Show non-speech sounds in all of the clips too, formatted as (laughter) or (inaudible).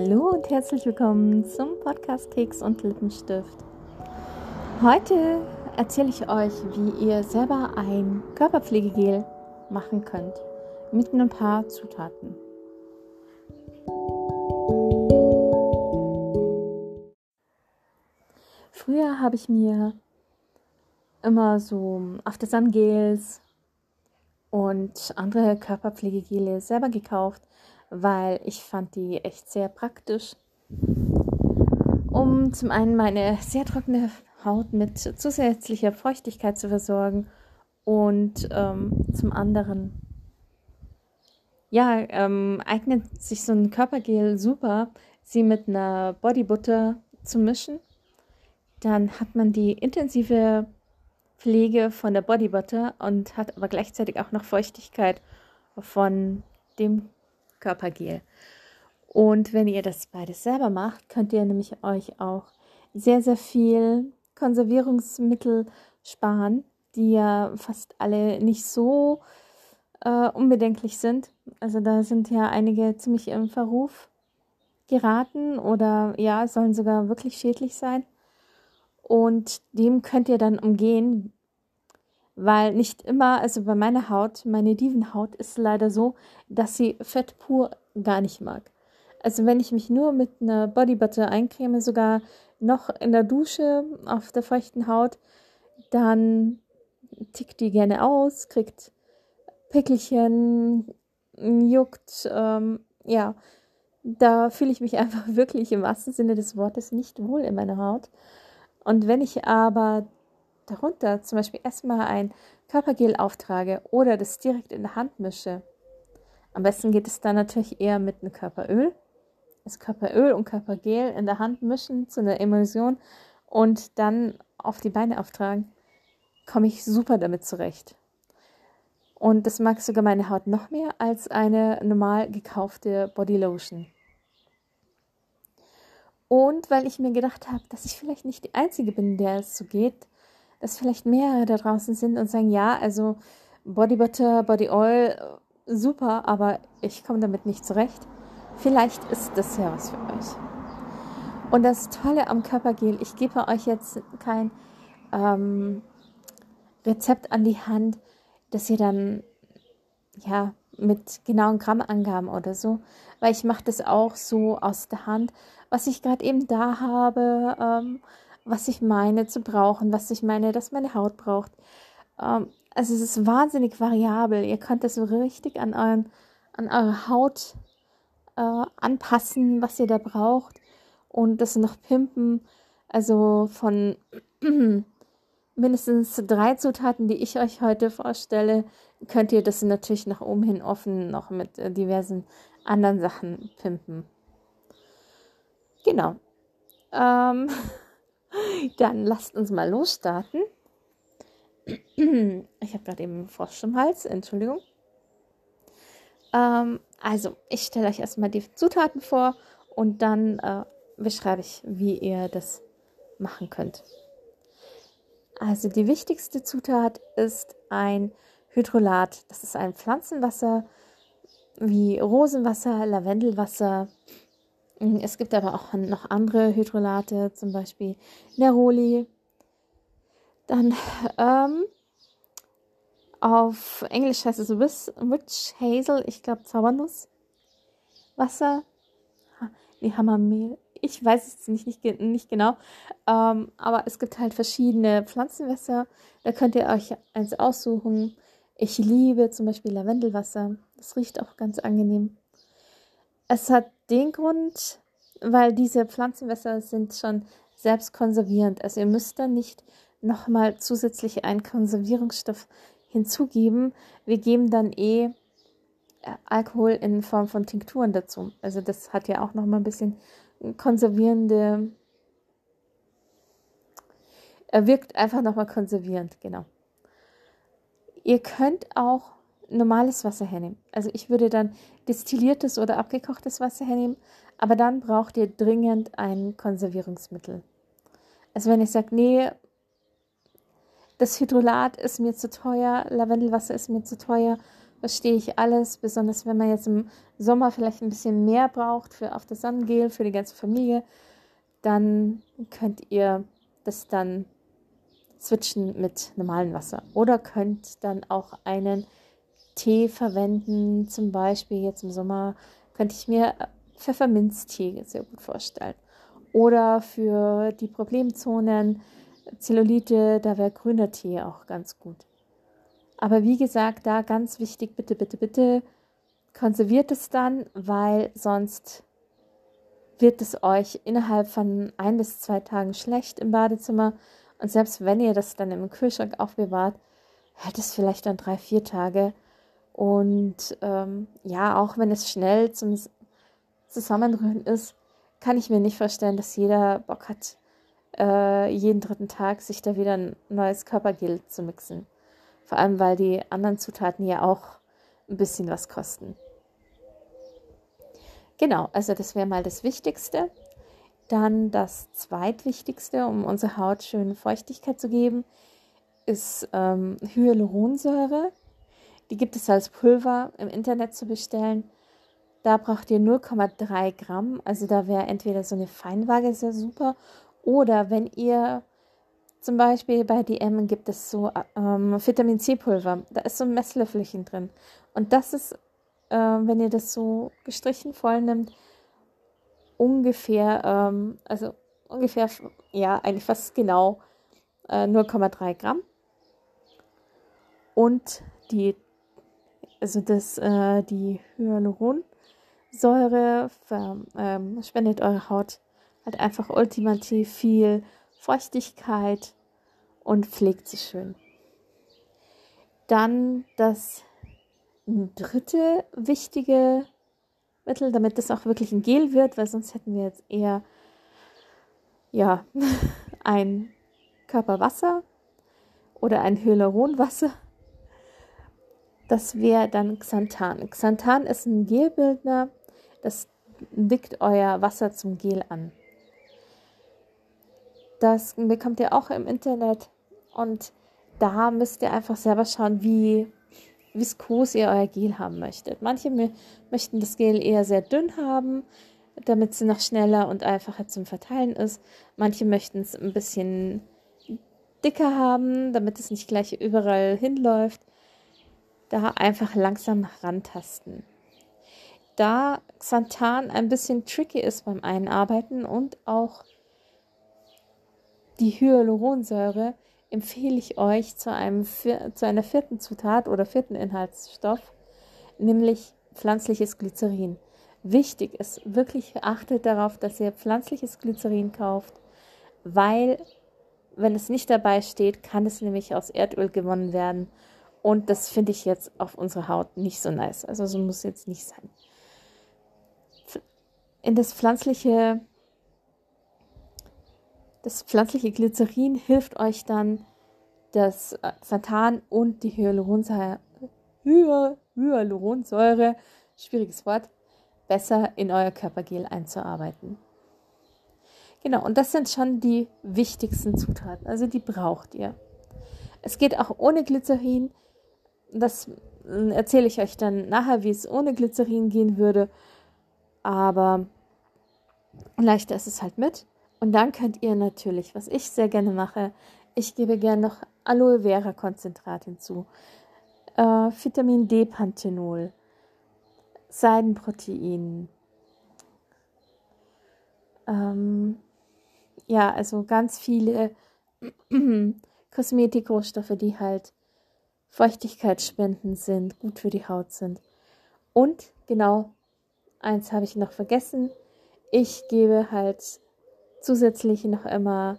Hallo und herzlich willkommen zum Podcast Keks und Lippenstift. Heute erzähle ich euch, wie ihr selber ein Körperpflegegel machen könnt mit ein paar Zutaten. Früher habe ich mir immer so After-Sun-Gels und andere Körperpflegegele selber gekauft, weil ich fand die echt sehr praktisch, um zum einen meine sehr trockene Haut mit zusätzlicher Feuchtigkeit zu versorgen und ähm, zum anderen ja, ähm, eignet sich so ein Körpergel super, sie mit einer Bodybutter zu mischen. Dann hat man die intensive Pflege von der Bodybutter und hat aber gleichzeitig auch noch Feuchtigkeit von dem Körpergel. Und wenn ihr das beides selber macht, könnt ihr nämlich euch auch sehr, sehr viel Konservierungsmittel sparen, die ja fast alle nicht so äh, unbedenklich sind. Also da sind ja einige ziemlich im Verruf geraten oder ja, sollen sogar wirklich schädlich sein. Und dem könnt ihr dann umgehen, weil nicht immer, also bei meiner Haut, meine Dievenhaut ist leider so, dass sie Fett pur gar nicht mag. Also wenn ich mich nur mit einer Bodybutter eincreme, sogar noch in der Dusche auf der feuchten Haut, dann tickt die gerne aus, kriegt Pickelchen, juckt, ähm, ja, da fühle ich mich (laughs) einfach wirklich im wahrsten Sinne des Wortes nicht wohl in meiner Haut. Und wenn ich aber darunter zum Beispiel erstmal ein Körpergel auftrage oder das direkt in der Hand mische. Am besten geht es dann natürlich eher mit einem Körperöl. Das Körperöl und Körpergel in der Hand mischen zu einer Emulsion und dann auf die Beine auftragen, komme ich super damit zurecht. Und das mag sogar meine Haut noch mehr als eine normal gekaufte Bodylotion. Und weil ich mir gedacht habe, dass ich vielleicht nicht die Einzige bin, der es so geht, dass vielleicht mehrere da draußen sind und sagen, ja, also Body Butter, Body Oil, super, aber ich komme damit nicht zurecht. Vielleicht ist das ja was für euch. Und das Tolle am Körpergel, ich gebe euch jetzt kein ähm, Rezept an die Hand, dass ihr dann ja mit genauen Grammangaben oder so, weil ich mache das auch so aus der Hand, was ich gerade eben da habe, ähm, was ich meine zu brauchen, was ich meine, dass meine Haut braucht. Ähm, also es ist wahnsinnig variabel. Ihr könnt das so richtig an, euren, an eure Haut äh, anpassen, was ihr da braucht und das noch pimpen. Also von (clears throat) mindestens drei Zutaten, die ich euch heute vorstelle, könnt ihr das natürlich nach oben hin offen noch mit äh, diversen anderen Sachen pimpen. Genau. Ähm, (laughs) Dann lasst uns mal losstarten. (clears throat) Ich habe gerade eben Frosch im Hals, Entschuldigung. Ähm, also, ich stelle euch erstmal die Zutaten vor und dann äh, beschreibe ich, wie ihr das machen könnt. Also, die wichtigste Zutat ist ein Hydrolat. Das ist ein Pflanzenwasser wie Rosenwasser, Lavendelwasser, es gibt aber auch noch andere Hydrolate, zum Beispiel Neroli. Dann ähm, auf Englisch heißt es Witch Hazel, ich glaube Zaubernuss. Wasser. Nee, Hammermehl. Ich weiß es nicht, nicht, nicht genau. Ähm, aber es gibt halt verschiedene Pflanzenwässer. Da könnt ihr euch eins aussuchen. Ich liebe zum Beispiel Lavendelwasser. Das riecht auch ganz angenehm. Es hat den Grund, weil diese Pflanzenwässer sind schon selbst konservierend. Also ihr müsst da nicht nochmal zusätzlich einen Konservierungsstoff hinzugeben. Wir geben dann eh äh, Alkohol in Form von Tinkturen dazu. Also das hat ja auch nochmal ein bisschen konservierende, er wirkt einfach nochmal konservierend, genau. Ihr könnt auch normales Wasser hernehmen. Also ich würde dann destilliertes oder abgekochtes Wasser hernehmen, aber dann braucht ihr dringend ein Konservierungsmittel. Also wenn ich sage, nee, das Hydrolat ist mir zu teuer, Lavendelwasser ist mir zu teuer verstehe ich alles, besonders wenn man jetzt im Sommer vielleicht ein bisschen mehr braucht für auf das Sonnengel für die ganze Familie, dann könnt ihr das dann switchen mit normalem Wasser oder könnt dann auch einen Tee verwenden, zum Beispiel jetzt im Sommer könnte ich mir Pfefferminztee sehr gut vorstellen. Oder für die Problemzonen Zellulite, da wäre grüner Tee auch ganz gut. Aber wie gesagt, da ganz wichtig, bitte, bitte, bitte konserviert es dann, weil sonst wird es euch innerhalb von ein bis zwei Tagen schlecht im Badezimmer. Und selbst wenn ihr das dann im Kühlschrank aufbewahrt, hält es vielleicht dann drei, vier Tage. Und ähm, ja, auch wenn es schnell zum Zusammenrühren ist, kann ich mir nicht vorstellen, dass jeder Bock hat, äh, jeden dritten Tag sich da wieder ein neues Körpergel zu mixen. Vor allem, weil die anderen Zutaten ja auch ein bisschen was kosten. Genau, also das wäre mal das Wichtigste. Dann das zweitwichtigste, um unserer Haut schön Feuchtigkeit zu geben, ist ähm, Hyaluronsäure. Die gibt es als Pulver im Internet zu bestellen. Da braucht ihr 0,3 Gramm. Also da wäre entweder so eine Feinwaage sehr super. Oder wenn ihr zum Beispiel bei DM gibt es so ähm, Vitamin C Pulver. Da ist so ein Messlöffelchen drin. Und das ist, äh, wenn ihr das so gestrichen voll nimmt, ungefähr, ähm, also ungefähr, ja, eigentlich fast genau äh, 0,3 Gramm. Und die, also das, äh, die Hyaluron Säure ähm, spendet eure Haut halt einfach ultimativ viel Feuchtigkeit und pflegt sie schön. Dann das dritte wichtige Mittel, damit das auch wirklich ein Gel wird, weil sonst hätten wir jetzt eher ja (laughs) ein Körperwasser oder ein Hyaluronwasser. Das wäre dann Xanthan. Xanthan ist ein Gelbildner, das dickt euer Wasser zum Gel an. Das bekommt ihr auch im Internet und da müsst ihr einfach selber schauen, wie viskos ihr euer Gel haben möchtet. Manche möchten das Gel eher sehr dünn haben, damit es noch schneller und einfacher zum Verteilen ist. Manche möchten es ein bisschen dicker haben, damit es nicht gleich überall hinläuft. Da einfach langsam rantasten da Xanthan ein bisschen tricky ist beim Einarbeiten und auch die Hyaluronsäure, empfehle ich euch zu, einem, zu einer vierten Zutat oder vierten Inhaltsstoff, nämlich pflanzliches Glycerin. Wichtig ist wirklich achtet darauf, dass ihr pflanzliches Glycerin kauft, weil wenn es nicht dabei steht, kann es nämlich aus Erdöl gewonnen werden. Und das finde ich jetzt auf unserer Haut nicht so nice. Also so muss jetzt nicht sein in das pflanzliche, das pflanzliche Glycerin hilft euch dann, das äh, Satan und die Hyaluronsäure, Hyaluronsäure, schwieriges Wort, besser in euer Körpergel einzuarbeiten. Genau, und das sind schon die wichtigsten Zutaten, also die braucht ihr. Es geht auch ohne Glycerin. Das äh, erzähle ich euch dann nachher, wie es ohne Glycerin gehen würde. Aber leichter ist es halt mit. Und dann könnt ihr natürlich, was ich sehr gerne mache, ich gebe gerne noch Aloe Vera Konzentrat hinzu, äh, Vitamin D Panthenol, Seidenprotein, ähm, ja, also ganz viele (clears throat) Kosmetikrohstoffe, die halt Feuchtigkeitsspenden sind, gut für die Haut sind. Und genau eins habe ich noch vergessen. Ich gebe halt zusätzlich noch immer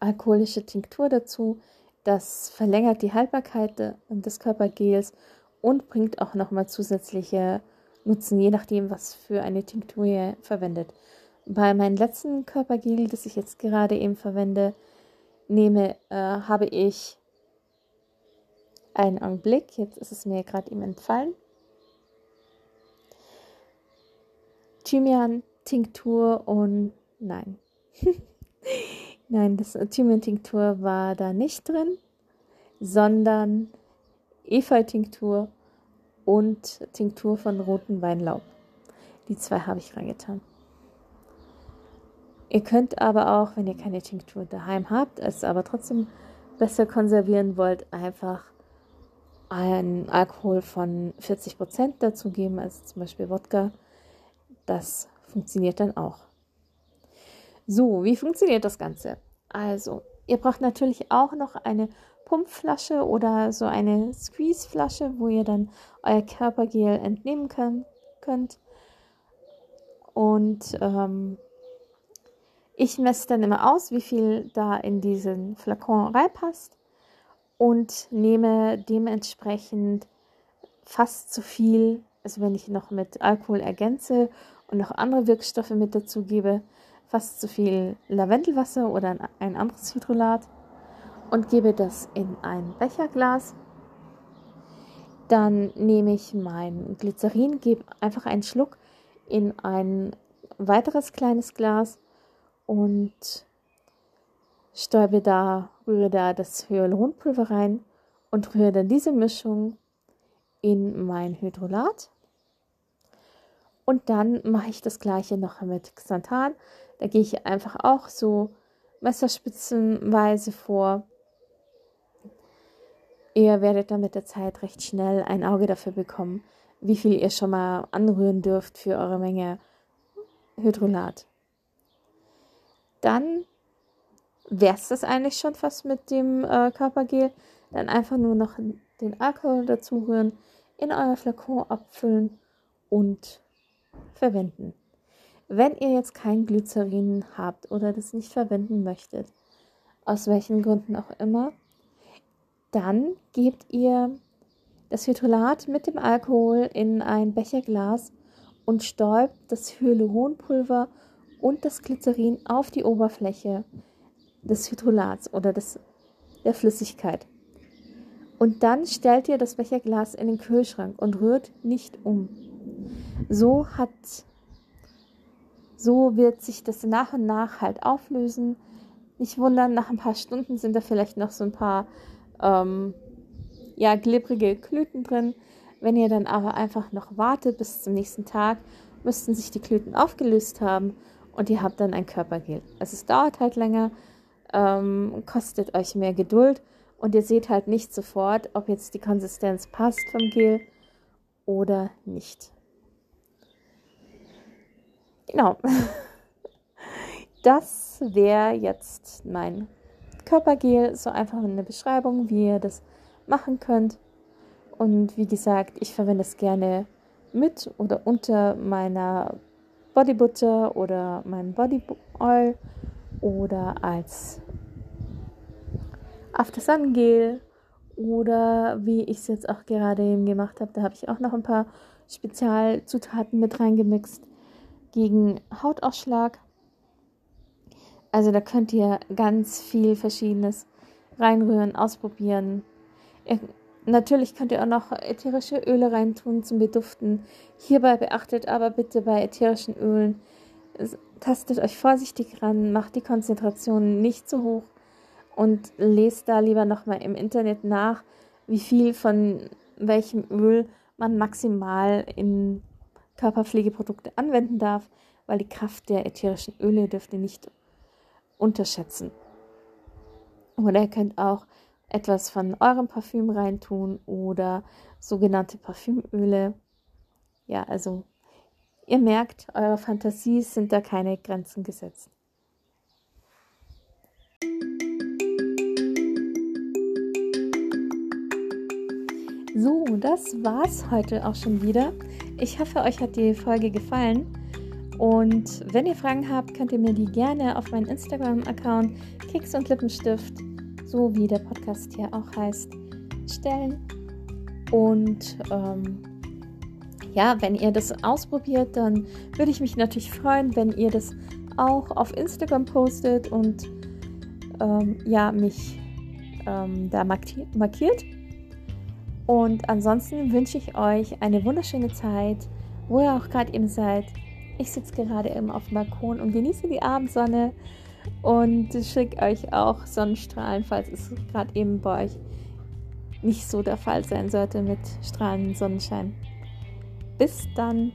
alkoholische Tinktur dazu. Das verlängert die Haltbarkeit des Körpergels und bringt auch nochmal zusätzliche Nutzen, je nachdem, was für eine Tinktur ihr verwendet. Bei meinem letzten Körpergel, das ich jetzt gerade eben verwende, nehme, äh, habe ich einen Augenblick. Jetzt ist es mir gerade eben entfallen. Thymian-Tinktur und nein. (laughs) nein, das Thymian-Tinktur war da nicht drin, sondern Efeu-Tinktur und Tinktur von rotem Weinlaub. Die zwei habe ich reingetan. Ihr könnt aber auch, wenn ihr keine Tinktur daheim habt, es aber trotzdem besser konservieren wollt, einfach einen Alkohol von 40% dazugeben, also zum Beispiel Wodka. Das funktioniert dann auch. So, wie funktioniert das Ganze? Also, ihr braucht natürlich auch noch eine Pumpflasche oder so eine Squeeze-Flasche, wo ihr dann euer Körpergel entnehmen können, könnt. Und ähm, ich messe dann immer aus, wie viel da in diesen Flakon reinpasst und nehme dementsprechend fast zu viel, also wenn ich noch mit Alkohol ergänze und noch andere Wirkstoffe mit dazu gebe, fast zu viel Lavendelwasser oder ein anderes Hydrolat und gebe das in ein Becherglas. Dann nehme ich mein Glycerin, gebe einfach einen Schluck in ein weiteres kleines Glas und stäube da, rühre da das Hyaluronpulver rein und rühre dann diese Mischung in mein Hydrolat. Und dann mache ich das gleiche noch mit Xanthan. Da gehe ich einfach auch so messerspitzenweise vor. Ihr werdet dann mit der Zeit recht schnell ein Auge dafür bekommen, wie viel ihr schon mal anrühren dürft für eure Menge Hydrolat. Dann wäre es das eigentlich schon fast mit dem äh, Körpergel. Dann einfach nur noch den Alkohol dazu rühren, in euer Flakon abfüllen und verwenden. Wenn ihr jetzt kein Glycerin habt oder das nicht verwenden möchtet, aus welchen Gründen auch immer, dann gebt ihr das Hydrolat mit dem Alkohol in ein Becherglas und stäubt das Hyaluronpulver und das Glycerin auf die Oberfläche des Hydrolats oder des, der Flüssigkeit. Und dann stellt ihr das Becherglas in den Kühlschrank und rührt nicht um. So hat so wird sich das nach und nach halt auflösen. Nicht wundern, nach ein paar Stunden sind da vielleicht noch so ein paar ähm, ja, glibbrige Klüten drin. Wenn ihr dann aber einfach noch wartet bis zum nächsten Tag, müssten sich die Klüten aufgelöst haben und ihr habt dann ein Körpergel. Also es dauert halt länger, ähm, kostet euch mehr Geduld und ihr seht halt nicht sofort, ob jetzt die Konsistenz passt vom Gel oder nicht. Genau. (laughs) Das wäre jetzt mein Körpergel. So einfach eine Beschreibung, wie ihr das machen könnt. Und wie gesagt, ich verwende es gerne mit oder unter meiner Body Butter oder meinem Body Oil oder als After Sun Gel oder wie ich es jetzt auch gerade eben gemacht habe, da habe ich auch noch ein paar Spezialzutaten mit reingemixt gegen Hautausschlag. Also da könnt ihr ganz viel Verschiedenes reinrühren, ausprobieren. Ihr, natürlich könnt ihr auch noch ätherische Öle reintun zum Beduften. Hierbei beachtet aber bitte bei ätherischen Ölen, tastet euch vorsichtig ran, macht die Konzentration nicht zu hoch und lest da lieber nochmal im Internet nach, wie viel von welchem Öl man maximal in Körperpflegeprodukte anwenden darf, weil die Kraft der ätherischen Öle dürft ihr nicht unterschätzen. Oder ihr könnt auch etwas von eurem Parfüm reintun oder sogenannte Parfümöle. Ja, also ihr merkt, eurer Fantasie sind da keine Grenzen gesetzt. So, das war's heute auch schon wieder. Ich hoffe, euch hat die Folge gefallen. Und wenn ihr Fragen habt, könnt ihr mir die gerne auf meinen Instagram-Account Keks und Lippenstift, so wie der Podcast hier auch heißt, stellen. Und ähm, ja, wenn ihr das ausprobiert, dann würde ich mich natürlich freuen, wenn ihr das auch auf Instagram postet und ähm, ja, mich ähm, da markiert. Und ansonsten wünsche ich euch eine wunderschöne Zeit, wo ihr auch gerade eben seid. Ich sitze gerade eben auf dem Balkon und genieße die Abendsonne und schicke euch auch Sonnenstrahlen, falls es gerade eben bei euch nicht so der Fall sein sollte mit strahlendem Sonnenschein. Bis dann!